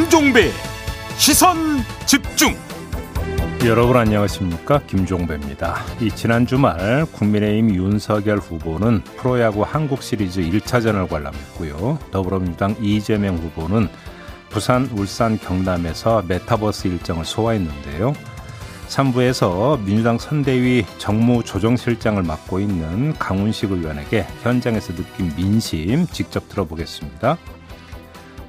김종배 시선 집중 여러분 안녕하십니까 김종배입니다. 이 지난 주말 국민의힘 윤석열 후보는 프로야구 한국 시리즈 1차전을 관람했고요. 더불어민주당 이재명 후보는 부산, 울산, 경남에서 메타버스 일정을 소화했는데요. 3부에서 민주당 선대위 정무조정실장을 맡고 있는 강훈식 의원에게 현장에서 느낀 민심 직접 들어보겠습니다.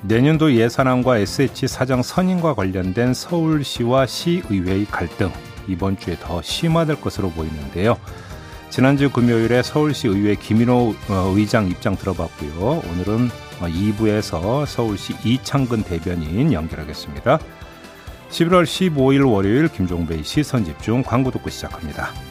내년도 예산안과 SH 사장 선임과 관련된 서울시와 시의회의 갈등 이번 주에 더 심화될 것으로 보이는데요. 지난주 금요일에 서울시 의회 김인호 어, 의장 입장 들어봤고요. 오늘은 2부에서 서울시 이창근 대변인 연결하겠습니다. 11월 15일 월요일 김종배의 시선 집중 광고 듣고 시작합니다.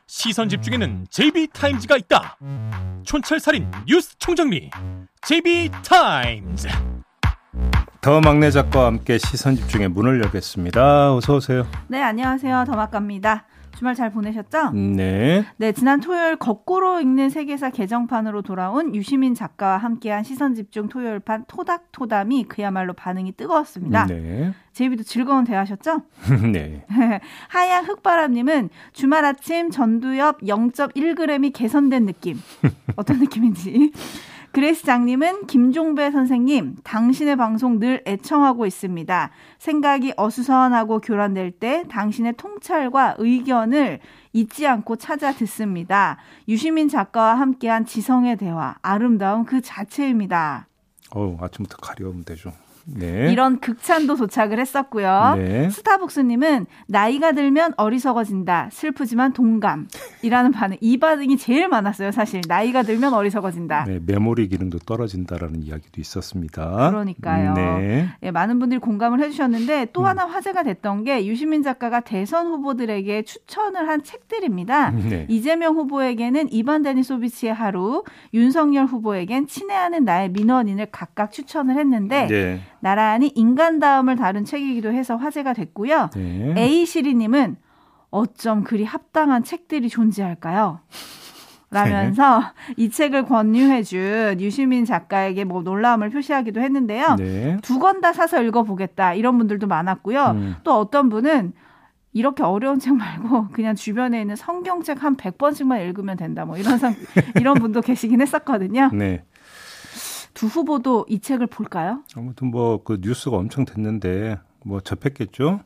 시선 집중에는 JB타임즈가 있다. 촌철살인 뉴스 총정리 JB타임즈. 더 막내 작가와 함께 시선 집중의 문을 열겠습니다. 어서 오세요. 네, 안녕하세요. 더 막갑니다. 주말 잘 보내셨죠? 네. 네, 지난 토요일 거꾸로 읽는 세계사 개정판으로 돌아온 유시민 작가와 함께한 시선 집중 토요일판 토닥토담이 그야말로 반응이 뜨거웠습니다. 네. 제이비도 즐거운 대화셨죠? 네. 하얀 흙바람님은 주말 아침 전두엽 0.1g이 개선된 느낌. 어떤 느낌인지. 그레스 장님은 김종배 선생님, 당신의 방송 늘 애청하고 있습니다. 생각이 어수선하고 교란될 때 당신의 통찰과 의견을 잊지 않고 찾아 듣습니다. 유시민 작가와 함께한 지성의 대화, 아름다운 그 자체입니다. 어 아침부터 가려우면 되죠. 네. 이런 극찬도 도착을 했었고요. 네. 스타벅스님은 나이가 들면 어리석어진다. 슬프지만 동감이라는 반응. 이 반응이 제일 많았어요. 사실 나이가 들면 어리석어진다. 네, 메모리 기능도 떨어진다라는 이야기도 있었습니다. 그러니까요. 네. 네 많은 분들이 공감을 해주셨는데 또 음. 하나 화제가 됐던 게 유시민 작가가 대선 후보들에게 추천을 한 책들입니다. 네. 이재명 후보에게는 이반 데니소비치의 하루, 윤석열 후보에겐 친애하는 나의 민원인을 각각 추천을 했는데. 네. 나란히 인간다움을 다룬 책이기도 해서 화제가 됐고요. 네. A 시리님은 어쩜 그리 합당한 책들이 존재할까요? 라면서 네. 이 책을 권유해준 유시민 작가에게 뭐 놀라움을 표시하기도 했는데요. 네. 두권 다 사서 읽어보겠다 이런 분들도 많았고요. 음. 또 어떤 분은 이렇게 어려운 책 말고 그냥 주변에 있는 성경책 한 100번씩만 읽으면 된다. 뭐 이런 상, 이런 분도 계시긴 했었거든요. 네. 두 후보도 이 책을 볼까요? 아무튼 뭐 그 뉴스가 엄청 됐는데 뭐 접했겠죠.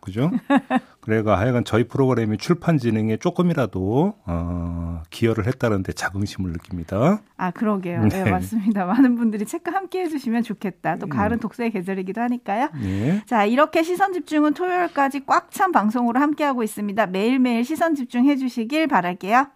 그죠? 그래가 하여간 저희 프로그램이 출판 진행에 조금이라도 어, 기여를 했다는데 자긍심을 느낍니다. 아 그러게요. 네. 네. 맞습니다. 많은 분들이 책과 함께 해주시면 좋겠다. 또 가을은 음. 독서의 계절이기도 하니까요. 네. 자 이렇게 시선 집중은 토요일까지 꽉 찬 방송으로 함께하고 있습니다. 매일매일 시선 집중해 주시길 바랄게요.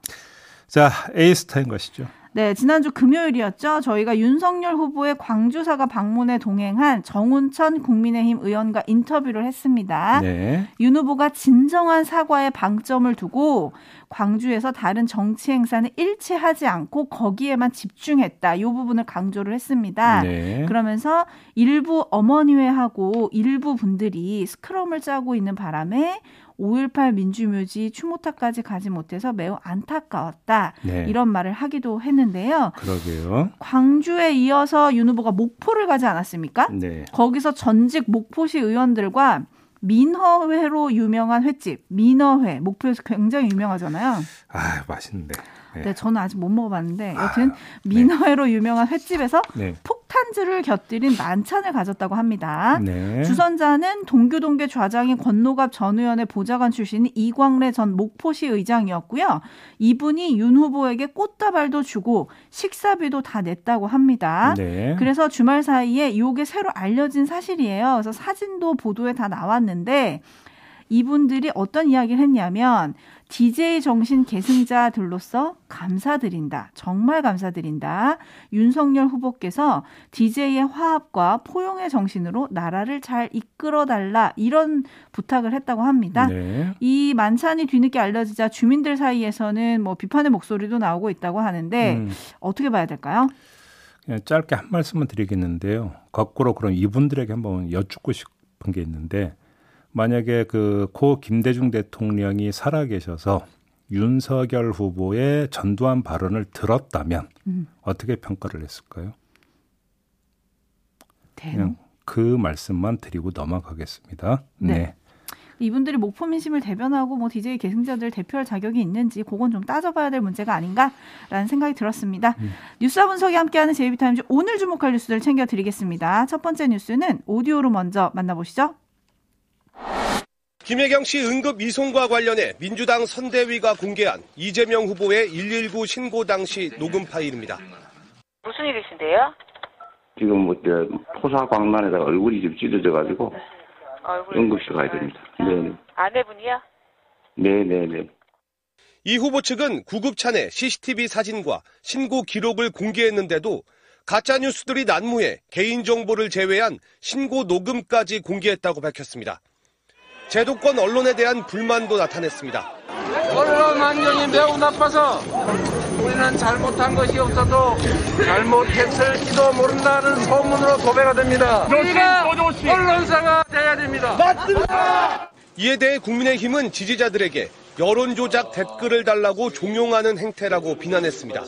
자 에이스타인 것이죠. 네, 지난주 금요일이었죠. 저희가 윤석열 후보의 광주사가 방문에 동행한 정운천 국민의힘 의원과 인터뷰를 했습니다. 네. 윤 후보가 진정한 사과에 방점을 두고 광주에서 다른 정치 행사는 일치하지 않고 거기에만 집중했다. 이 부분을 강조를 했습니다. 네. 그러면서 일부 어머니회하고 일부 분들이 스크럼을 짜고 있는 바람에 5.18 민주묘지 추모타까지 가지 못해서 매우 안타까웠다. 네. 이런 말을 하기도 했는데요. 그러게요. 광주에 이어서 윤 후보가 목포를 가지 않았습니까? 네. 거기서 전직 목포시 의원들과 민허회로 유명한 횟집 민어회 목포에서 굉장히 유명하잖아요. 아 맛있는데. 네. 네, 저는 아직 못 먹어봤는데 여튼 아, 민어회로 네. 유명한 횟집에서 네. 폭 탄주를 곁들인 만찬을 가졌다고 합니다. 네. 주선자는 동교동계 좌장인 권노갑 전 의원의 보좌관 출신인 이광래 전 목포시 의장이었고요. 이분이 윤 후보에게 꽃다발도 주고 식사비도 다 냈다고 합니다. 네. 그래서 주말 사이에 이게 새로 알려진 사실이에요. 그래서 사진도 보도에 다 나왔는데 이분들이 어떤 이야기를 했냐면 DJ 정신 계승자들로서 감사드린다. 정말 감사드린다. 윤석열 후보께서 DJ의 화합과 포용의 정신으로 나라를 잘 이끌어 달라 이런 부탁을 했다고 합니다. 네. 이 만찬이 뒤늦게 알려지자 주민들 사이에서는 뭐 비판의 목소리도 나오고 있다고 하는데 음. 어떻게 봐야 될까요? 그냥 짧게 한 말씀만 드리겠는데요. 거꾸로 그럼 이분들에게 한번 여쭙고 싶은 게 있는데 만약에 그 고 김대중 대통령이 살아계셔서 윤석열 후보의 전두환 발언을 들었다면 음. 어떻게 평가를 했을까요? 그냥 그 말씀만 드리고 넘어가겠습니다. 네. 네. 이분들이 목포 민심을 대변하고 뭐 DJ 계승자들 대표할 자격이 있는지 그건 좀 따져봐야 될 문제가 아닌가라는 생각이 들었습니다. 음. 뉴스와 분석이 함께하는 제이비타임즈 오늘 주목할 뉴스들 챙겨드리겠습니다. 첫 번째 뉴스는 오디오로 먼저 만나보시죠. 김혜경 씨 응급 이송과 관련해 민주당 선대위가 공개한 이재명 후보의 119 신고 당시 녹음 파일입니다. 무슨 일이신데요? 지금 뭐 포사광란에다가 얼굴이 좀 찢어져가지고 응급실 가야 됩니다. 네. 아내분이요? 네네네. 이 후보 측은 구급차 내 CCTV 사진과 신고 기록을 공개했는데도 가짜 뉴스들이 난무해 개인 정보를 제외한 신고 녹음까지 공개했다고 밝혔습니다. 제도권 언론에 대한 불만도 나타냈습니다. 언론 환경이 매우 나빠서 우리는 잘못한 것이 없어도 잘못했을지도 모른다는 소문으로 도배가 됩니다. 우리가 언론사가 돼야 됩니다. 맞습니다. 이에 대해 국민의힘은 지지자들에게 여론조작 댓글을 달라고 종용하는 행태라고 비난했습니다.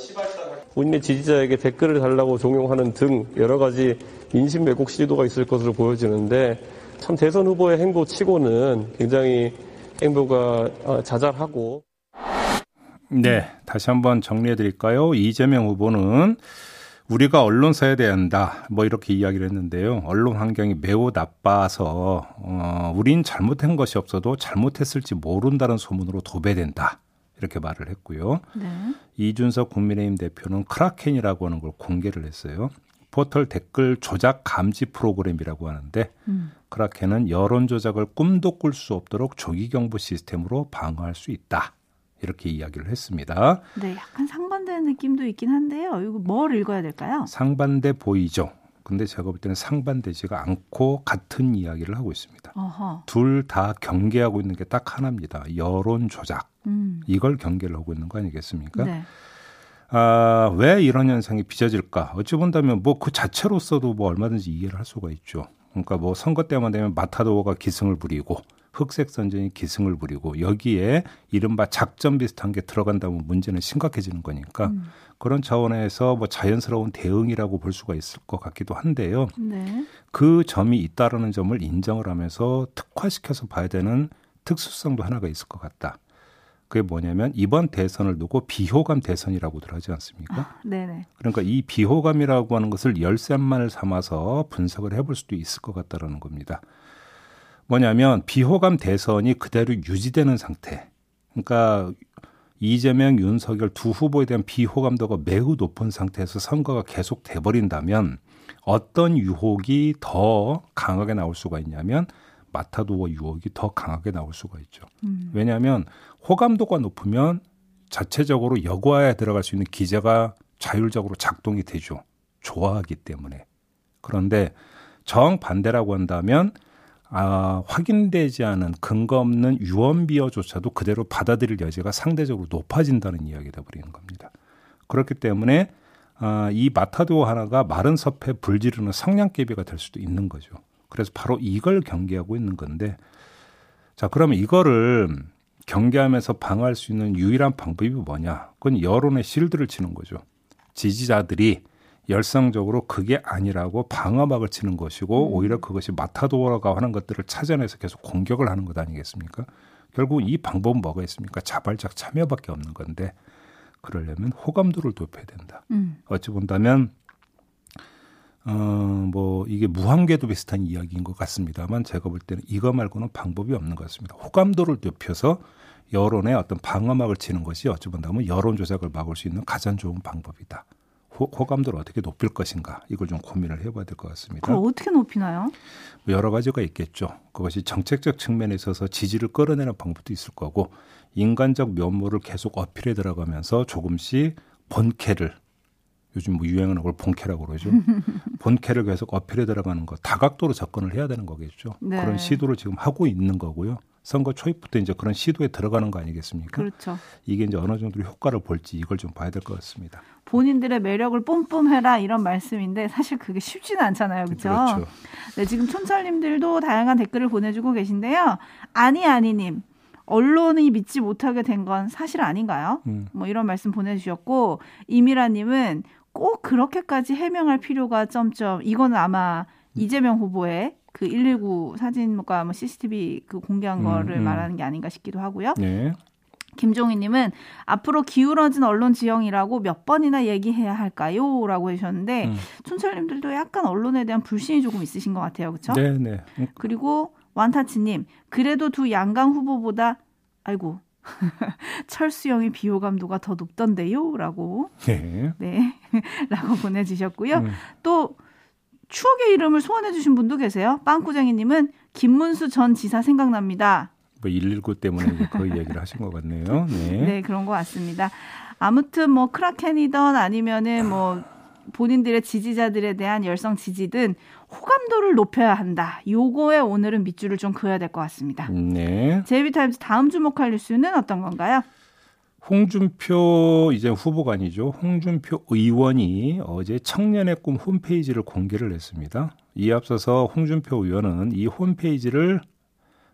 본인의 지지자에게 댓글을 달라고 종용하는 등 여러 가지 인심 왜곡 시도가 있을 것으로 보여지는데 참 대선 후보의 행보 치고는 굉장히 행보가 어, 자잘하고. 네, 다시 한번 정리해 드릴까요? 이재명 후보는 우리가 언론사에 대야 한다. 뭐 이렇게 이야기를 했는데요. 언론 환경이 매우 나빠서 어, 우린 잘못한 것이 없어도 잘못했을지 모른다는 소문으로 도배된다. 이렇게 말을 했고요. 네. 이준석 국민의힘 대표는 크라켄이라고 하는 걸 공개를 했어요. 포털 댓글 조작 감지 프로그램이라고 하는데 음. 크라켄은 여론 조작을 꿈도 꿀 수 없도록 조기 경보 시스템으로 방어할 수 있다. 이렇게 이야기를 했습니다. 네, 약간 상반되는 느낌도 있긴 한데요. 이거 뭘 읽어야 될까요? 상반돼 보이죠. 근데 제가 볼 때는 상반되지가 않고 같은 이야기를 하고 있습니다. 둘 다 경계하고 있는 게 딱 하나입니다. 여론 조작. 음. 이걸 경계를 하고 있는 거 아니겠습니까? 네. 아, 왜 이런 현상이 빚어질까? 어찌 본다면 뭐 그 자체로서도 뭐 얼마든지 이해를 할 수가 있죠. 그러니까 뭐 선거 때만 되면 마타도어가 기승을 부리고 흑색 선전이 기승을 부리고 여기에 이른바 작전 비슷한 게 들어간다면 문제는 심각해지는 거니까 음. 그런 차원에서 뭐 자연스러운 대응이라고 볼 수가 있을 것 같기도 한데요. 네. 그 점이 있다라는 점을 인정을 하면서 특화시켜서 봐야 되는 특수성도 하나가 있을 것 같다. 그게 뭐냐면 이번 대선을 두고 비호감 대선이라고들 하지 않습니까? 아, 네네. 그러니까 이 비호감이라고 하는 것을 열쇠만을 삼아서 분석을 해볼 수도 있을 것 같다라는 겁니다. 뭐냐면 비호감 대선이 그대로 유지되는 상태. 그러니까 이재명, 윤석열 두 후보에 대한 비호감도가 매우 높은 상태에서 선거가 계속 돼버린다면 어떤 유혹이 더 강하게 나올 수가 있냐면 마타도어 유혹이 더 강하게 나올 수가 있죠. 음. 왜냐하면 호감도가 높으면 자체적으로 여과에 들어갈 수 있는 기제가 자율적으로 작동이 되죠. 좋아하기 때문에. 그런데 정반대라고 한다면 아, 확인되지 않은 근거 없는 유언 비어조차도 그대로 받아들일 여지가 상대적으로 높아진다는 이야기가 버리는 겁니다. 그렇기 때문에 아, 이 마타도어 하나가 마른 섭에 불지르는 성냥개비가 될 수도 있는 거죠. 그래서 바로 이걸 경계하고 있는 건데 자 그러면 이거를 경계하면서 방어할 수 있는 유일한 방법이 뭐냐? 그건 여론의 실드를 치는 거죠. 지지자들이 열성적으로 그게 아니라고 방어막을 치는 것이고 음. 오히려 그것이 마타도어가 하는 것들을 찾아내서 계속 공격을 하는 것 아니겠습니까? 결국 이 방법은 뭐가 있습니까? 자발적 참여밖에 없는 건데 그러려면 호감도를 높여야 된다. 음. 어찌 본다면 어, 뭐, 이게 무한궤도 비슷한 이야기인 것 같습니다만 제가 볼 때는 이거 말고는 방법이 없는 것 같습니다. 호감도를 높여서 여론에 어떤 방어막을 치는 것이 어찌 본다면 여론 조작을 막을 수 있는 가장 좋은 방법이다. 호, 호감도를 어떻게 높일 것인가 이걸 좀 고민을 해봐야 될 것 같습니다. 그럼 어떻게 높이나요? 뭐 여러 가지가 있겠죠. 그것이 정책적 측면에 있어서 지지를 끌어내는 방법도 있을 거고 인간적 면모를 계속 어필해 들어가면서 조금씩 본캐를 요즘 뭐 유행하는 걸 본캐라고 그러죠. 본캐를 계속 어필해 들어가는 거 다각도로 접근을 해야 되는 거겠죠. 네. 그런 시도를 지금 하고 있는 거고요. 선거 초입부터 이제 그런 시도에 들어가는 거 아니겠습니까? 그렇죠. 이게 이제 어느 정도 효과를 볼지 이걸 좀 봐야 될 것 같습니다. 본인들의 매력을 뽐뿜해라 이런 말씀인데 사실 그게 쉽지는 않잖아요, 그렇죠? 그렇죠. 네, 지금 촌철님들도 다양한 댓글을 보내주고 계신데요. 아니 아니님. 언론이 믿지 못하게 된 건 사실 아닌가요? 음. 뭐 이런 말씀 보내주셨고 이미라님은 꼭 그렇게까지 해명할 필요가 점점 이거는 아마 음. 이재명 후보의 그 119 사진과 뭐 CCTV 그 공개한 음, 거를 음. 말하는 게 아닌가 싶기도 하고요. 네. 김종희님은 앞으로 기울어진 언론 지형이라고 몇 번이나 얘기해야 할까요? 라고 해주셨는데, 음. 촌철님들도 약간 언론에 대한 불신이 조금 있으신 것 같아요. 그쵸? 네네. 네. 음. 그리고 완타치님, 그래도 두 양강 후보보다, 아이고, 철수영의 비호감도가 더 높던데요? 라고. 네. 네. 라고 보내주셨고요. 음. 또, 추억의 이름을 소원해주신 분도 계세요. 빵꾸쟁이님은 김문수 전 지사 생각납니다. 뭐 119 때문에 그 얘기를 하신 것 같네요. 네. 네, 그런 것 같습니다. 아무튼 뭐 크라켄이던 아니면은 뭐 본인들의 지지자들에 대한 열성 지지든 호감도를 높여야 한다. 요거에 오늘은 밑줄을 좀 그어야 될 것 같습니다. 네. 제이비타임즈 다음 주목할 뉴스는 어떤 건가요? 홍준표 이제 후보가 아니죠. 홍준표 의원이 어제 청년의 꿈 홈페이지를 공개를 했습니다. 이에 앞서서 홍준표 의원은 이 홈페이지를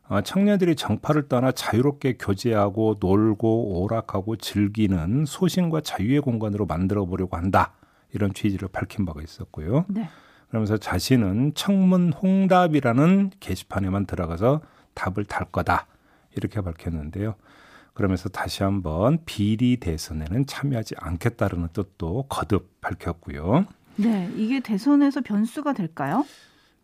어, 청년들이 정파를 떠나 자유롭게 교제하고 놀고 오락하고 즐기는 소신과 자유의 공간으로 만들어 보려고 한다. 이런 취지를 밝힌 바가 있었고요. 네. 그러면서 자신은 청문 홍답이라는 게시판에만 들어가서 답을 달 거다. 이렇게 밝혔는데요. 그러면서 다시 한번 비리 대선에는 참여하지 않겠다는 뜻도 거듭 밝혔고요. 네, 이게 대선에서 변수가 될까요?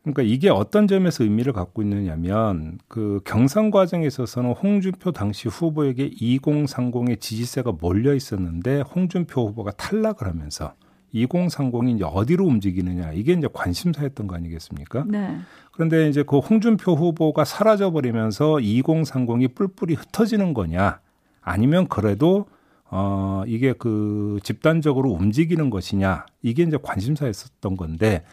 그러니까 이게 어떤 점에서 의미를 갖고 있느냐면 그 경선 과정에 있어서는 홍준표 당시 후보에게 2030의 지지세가 몰려 있었는데 홍준표 후보가 탈락을 하면서 2030이 이제 어디로 움직이느냐 이게 이제 관심사였던 거 아니겠습니까? 네. 그런데 이제 그 홍준표 후보가 사라져 버리면서 2030이 뿔뿔이 흩어지는 거냐 아니면 그래도 어 이게 그 집단적으로 움직이는 것이냐 이게 이제 관심사였었던 건데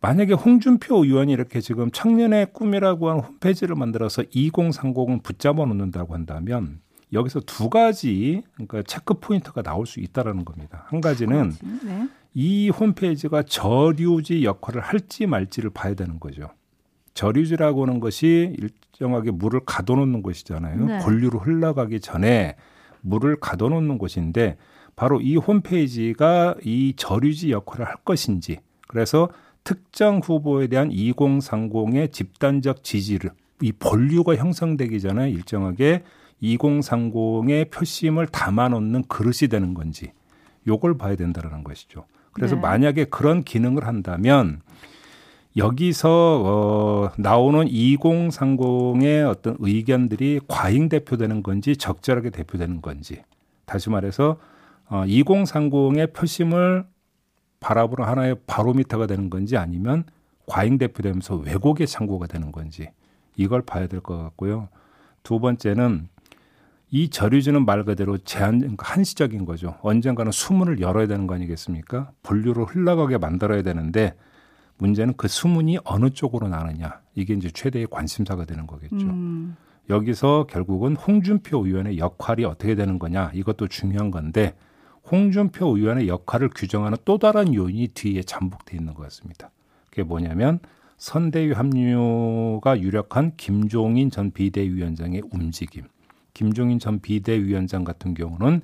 만약에 홍준표 의원이 이렇게 지금 청년의 꿈이라고 하는 홈페이지를 만들어서 2030을 붙잡아 놓는다고 한다면 여기서 두 가지 그러니까 체크 포인트가 나올 수 있다라는 겁니다. 한 가지는 네. 이 홈페이지가 저류지 역할을 할지 말지를 봐야 되는 거죠. 저류지라고 하는 것이 일정하게 물을 가둬놓는 것이잖아요. 네. 본류로 흘러가기 전에 물을 가둬놓는 곳인데 바로 이 홈페이지가 이 저류지 역할을 할 것인지 그래서 특정 후보에 대한 2030의 집단적 지지를 이 본류가 형성되기 전에 일정하게 2030의 표심을 담아놓는 그릇이 되는 건지 요걸 봐야 된다라는 것이죠. 그래서 네. 만약에 그런 기능을 한다면 여기서 어, 나오는 2030의 어떤 의견들이 과잉 대표되는 건지 적절하게 대표되는 건지 다시 말해서 어, 2030의 표심을 바라보는 하나의 바로미터가 되는 건지 아니면 과잉 대표되면서 왜곡의 창고가 되는 건지 이걸 봐야 될 것 같고요. 두 번째는 이 저류주는 말 그대로 제한 그러니까 한시적인 거죠. 언젠가는 수문을 열어야 되는 거 아니겠습니까? 분류로 흘러가게 만들어야 되는데 문제는 그 수문이 어느 쪽으로 나느냐 이게 이제 최대의 관심사가 되는 거겠죠. 음. 여기서 결국은 홍준표 의원의 역할이 어떻게 되는 거냐 이것도 중요한 건데 홍준표 의원의 역할을 규정하는 또 다른 요인이 뒤에 잠복돼 있는 것 같습니다. 그게 뭐냐면 선대위 합류가 유력한 김종인 전 비대위원장의 움직임. 김종인 전 비대위원장 같은 경우는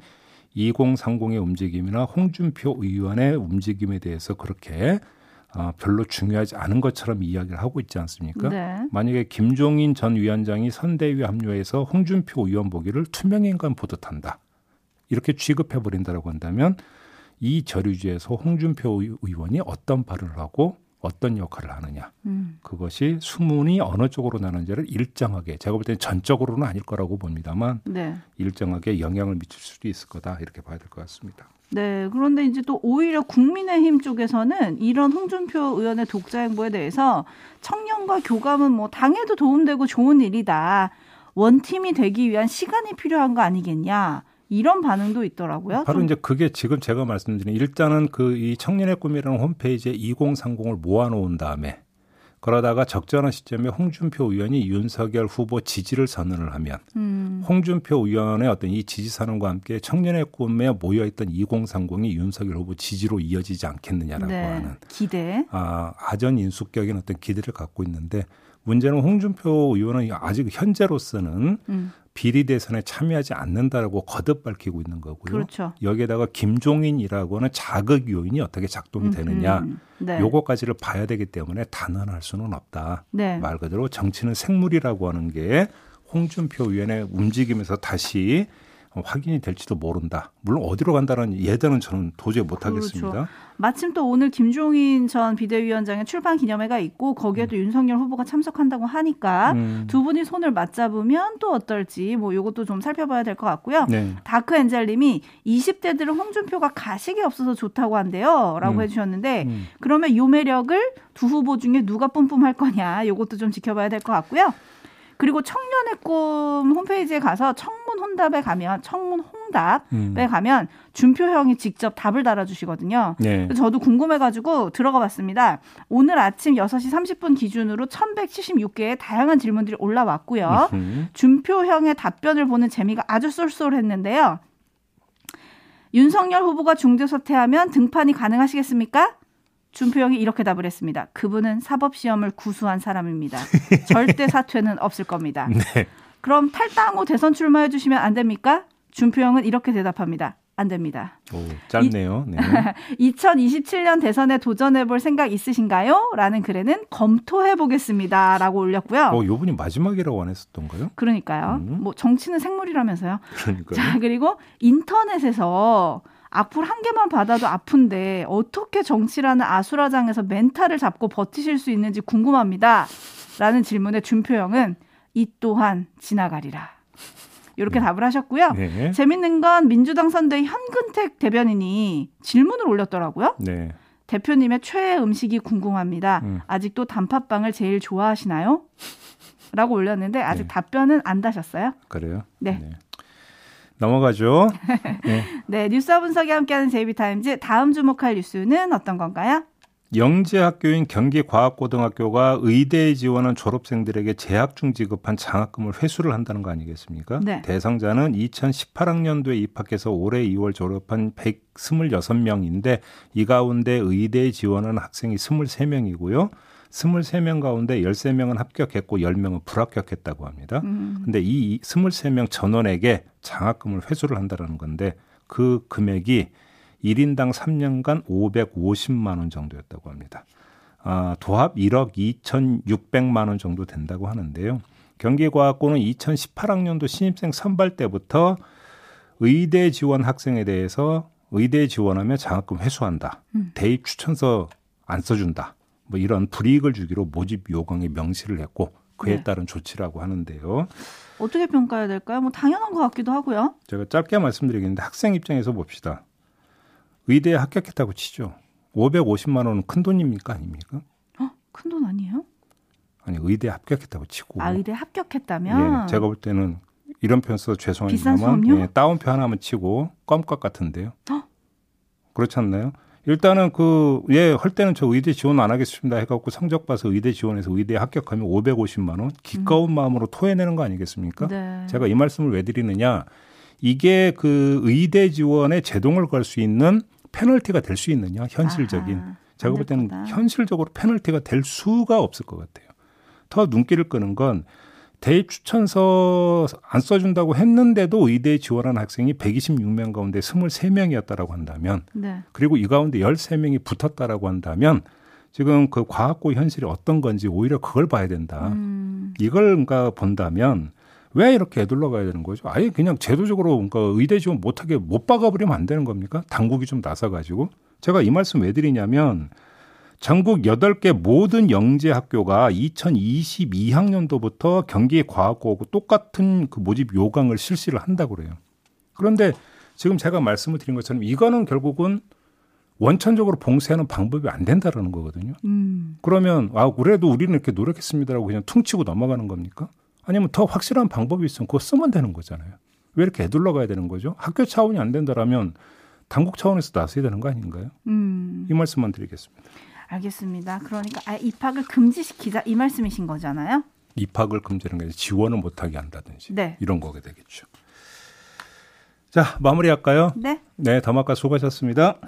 2030의 움직임이나 홍준표 의원의 움직임에 대해서 그렇게 어, 별로 중요하지 않은 것처럼 이야기를 하고 있지 않습니까? 네. 만약에 김종인 전 위원장이 선대위 합류해서 홍준표 의원 보기를 투명인간 보듯 한다. 이렇게 취급해 버린다라고 한다면 이 저류지에서 홍준표 의원이 어떤 발언을 하고 어떤 역할을 하느냐. 음. 그것이 수문이 어느 쪽으로 나는지를 일정하게 제가 볼 때는 전적으로는 아닐 거라고 봅니다만 네. 일정하게 영향을 미칠 수도 있을 거다 이렇게 봐야 될 것 같습니다. 네, 그런데 이제 또 오히려 국민의힘 쪽에서는 이런 홍준표 의원의 독자 행보에 대해서 청년과 교감은 뭐 당에도 도움되고 좋은 일이다. 원팀이 되기 위한 시간이 필요한 거 아니겠냐. 이런 반응도 있더라고요. 바로 이제 그게 지금 제가 말씀드린 일단은 그 이 청년의 꿈이라는 홈페이지에 2030을 모아놓은 다음에 그러다가 적절한 시점에 홍준표 의원이 윤석열 후보 지지를 선언을 하면 음. 홍준표 의원의 어떤 이 지지 선언과 함께 청년의 꿈에 모여있던 2030이 윤석열 후보 지지로 이어지지 않겠느냐라고 네. 하는 기대. 아, 아전 인수격인 어떤 기대를 갖고 있는데 문제는 홍준표 의원은 아직 현재로서는 음. 비리 대선에 참여하지 않는다라고 거듭 밝히고 있는 거고요. 그렇죠. 여기에다가 김종인이라고 하는 자극 요인이 어떻게 작동이 음, 되느냐, 음, 네. 요거까지를 봐야 되기 때문에 단언할 수는 없다. 네. 말 그대로 정치는 생물이라고 하는 게 홍준표 의원의 움직임에서 다시 확인이 될지도 모른다. 물론 어디로 간다는 예단은 저는 도저히 못하겠습니다. 그렇죠. 마침 또 오늘 김종인 전 비대위원장의 출판 기념회가 있고 거기에 도 음. 윤석열 후보가 참석한다고 하니까 음. 두 분이 손을 맞잡으면 또 어떨지 뭐 이것도 좀 살펴봐야 될 것 같고요. 네. 다크 엔젤님이 20대들은 홍준표가 가식이 없어서 좋다고 한대요라고 음. 해주셨는데 음. 그러면 요 매력을 두 후보 중에 누가 뿜뿜할 거냐 이것도 좀 지켜봐야 될 것 같고요. 그리고 청년의 꿈 홈페이지에 가서 청문 혼답에 가면 청문 홍답에 음. 가면 준표 형이 직접 답을 달아주시거든요. 네. 저도 궁금해가지고 들어가 봤습니다. 오늘 아침 6시 30분 기준으로 1176개의 다양한 질문들이 올라왔고요. 음. 준표 형의 답변을 보는 재미가 아주 쏠쏠했는데요. 윤석열 후보가 중대 사퇴하면 등판이 가능하시겠습니까? 준표영이 이렇게 답을 했습니다. 그분은 사법시험을 구수한 사람입니다. 절대 사퇴는 없을 겁니다. 네. 그럼 탈당 후 대선 출마해 주시면 안 됩니까? 준표영은 이렇게 대답합니다. 안 됩니다. 오, 짧네요. 네. 2027년 대선에 도전해 볼 생각 있으신가요? 라는 글에는 검토해 보겠습니다. 라고 올렸고요. 어, 요 분이 마지막이라고 안 했었던가요? 그러니까요. 음. 뭐 정치는 생물이라면서요. 그러니까요. 자, 그리고 인터넷에서 악플 한 개만 받아도 아픈데 어떻게 정치라는 아수라장에서 멘탈을 잡고 버티실 수 있는지 궁금합니다. 라는 질문에 준표영은 이 또한 지나가리라. 이렇게 네. 답을 하셨고요. 네. 재밌는 건 민주당 선대위 현근택 대변인이 질문을 올렸더라고요. 네. 대표님의 최애 음식이 궁금합니다. 음. 아직도 단팥빵을 제일 좋아하시나요? 라고 올렸는데 아직 네. 답변은 안 다셨어요. 그래요? 네. 네. 넘어가죠. 네. 네, 뉴스와 분석이 함께하는 제이비타임즈 다음 주목할 뉴스는 어떤 건가요? 영재학교인 경기과학고등학교가 의대에 지원한 졸업생들에게 재학 중 지급한 장학금을 회수를 한다는 거 아니겠습니까? 네. 대상자는 2018학년도에 입학해서 올해 2월 졸업한 126명인데 이 가운데 의대에 지원한 학생이 23명이고요. 23명 가운데 13명은 합격했고 10명은 불합격했다고 합니다. 음. 근데 이 23명 전원에게 장학금을 회수를 한다라는 건데 그 금액이 1인당 3년간 550만 원 정도였다고 합니다. 아, 도합 1억 2,600만 원 정도 된다고 하는데요. 경기과학고는 2018학년도 신입생 선발 때부터 의대 지원 학생에 대해서 의대 지원하면 장학금 회수한다. 음. 대입 추천서 안 써준다. 뭐 이런 불이익을 주기로 모집 요강에 명시를 했고 그에 네. 따른 조치라고 하는데요. 어떻게 평가해야 될까요? 뭐 당연한 것 같기도 하고요. 제가 짧게 말씀드리겠는데 학생 입장에서 봅시다. 의대에 합격했다고 치죠. 550만 원은 큰 돈입니까 아닙니까? 어? 큰 돈 아니에요? 아니 의대에 합격했다고 치고. 아 의대 합격했다면? 예, 제가 볼 때는 이런 표현 써서 죄송합니다만 예, 다운표 하나만 치고 껌값 같은데요. 어? 그렇지 않나요? 일단은 그, 예, 할 때는 저 의대 지원 안 하겠습니다 해갖고 성적 봐서 의대 지원해서 의대에 합격하면 550만원 기꺼운 음. 마음으로 토해내는 거 아니겠습니까? 네. 제가 이 말씀을 왜 드리느냐. 이게 그 의대 지원에 제동을 걸 수 있는 페널티가 될 수 있느냐, 현실적인. 아하, 제가 볼 때는 현실적으로 페널티가 될 수가 없을 것 같아요. 더 눈길을 끄는 건 대입 추천서 안 써준다고 했는데도 의대에 지원한 학생이 126명 가운데 23명이었다라고 한다면 네. 그리고 이 가운데 13명이 붙었다라고 한다면 지금 그 과학고 현실이 어떤 건지 오히려 그걸 봐야 된다. 음. 이걸 그러니까 본다면 왜 이렇게 애둘러 가야 되는 거죠? 아예 그냥 제도적으로 그러니까 의대 지원 못하게 못 박아버리면 안 되는 겁니까? 당국이 좀 나서가지고. 제가 이 말씀 왜 드리냐면 전국 8개 모든 영재 학교가 2022학년도부터 경기과학고하고 똑같은 그 모집 요강을 실시를 한다고 그래요. 그런데 지금 제가 말씀을 드린 것처럼 이거는 결국은 원천적으로 봉쇄하는 방법이 안 된다라는 거거든요. 음. 그러면 아 그래도 우리는 이렇게 노력했습니다라고 그냥 퉁치고 넘어가는 겁니까? 아니면 더 확실한 방법이 있으면 그거 쓰면 되는 거잖아요. 왜 이렇게 애둘러 가야 되는 거죠? 학교 차원이 안 된다라면 당국 차원에서 나서야 되는 거 아닌가요? 음. 이 말씀만 드리겠습니다. 알겠습니다. 그러니까 아, 입학을 금지시키자 이 말씀이신 거잖아요. 입학을 금지하는 게 지원을 못하게 한다든지 네. 이런 거게 되겠죠. 자 마무리할까요? 네. 네, 더마카 수고하셨습니다.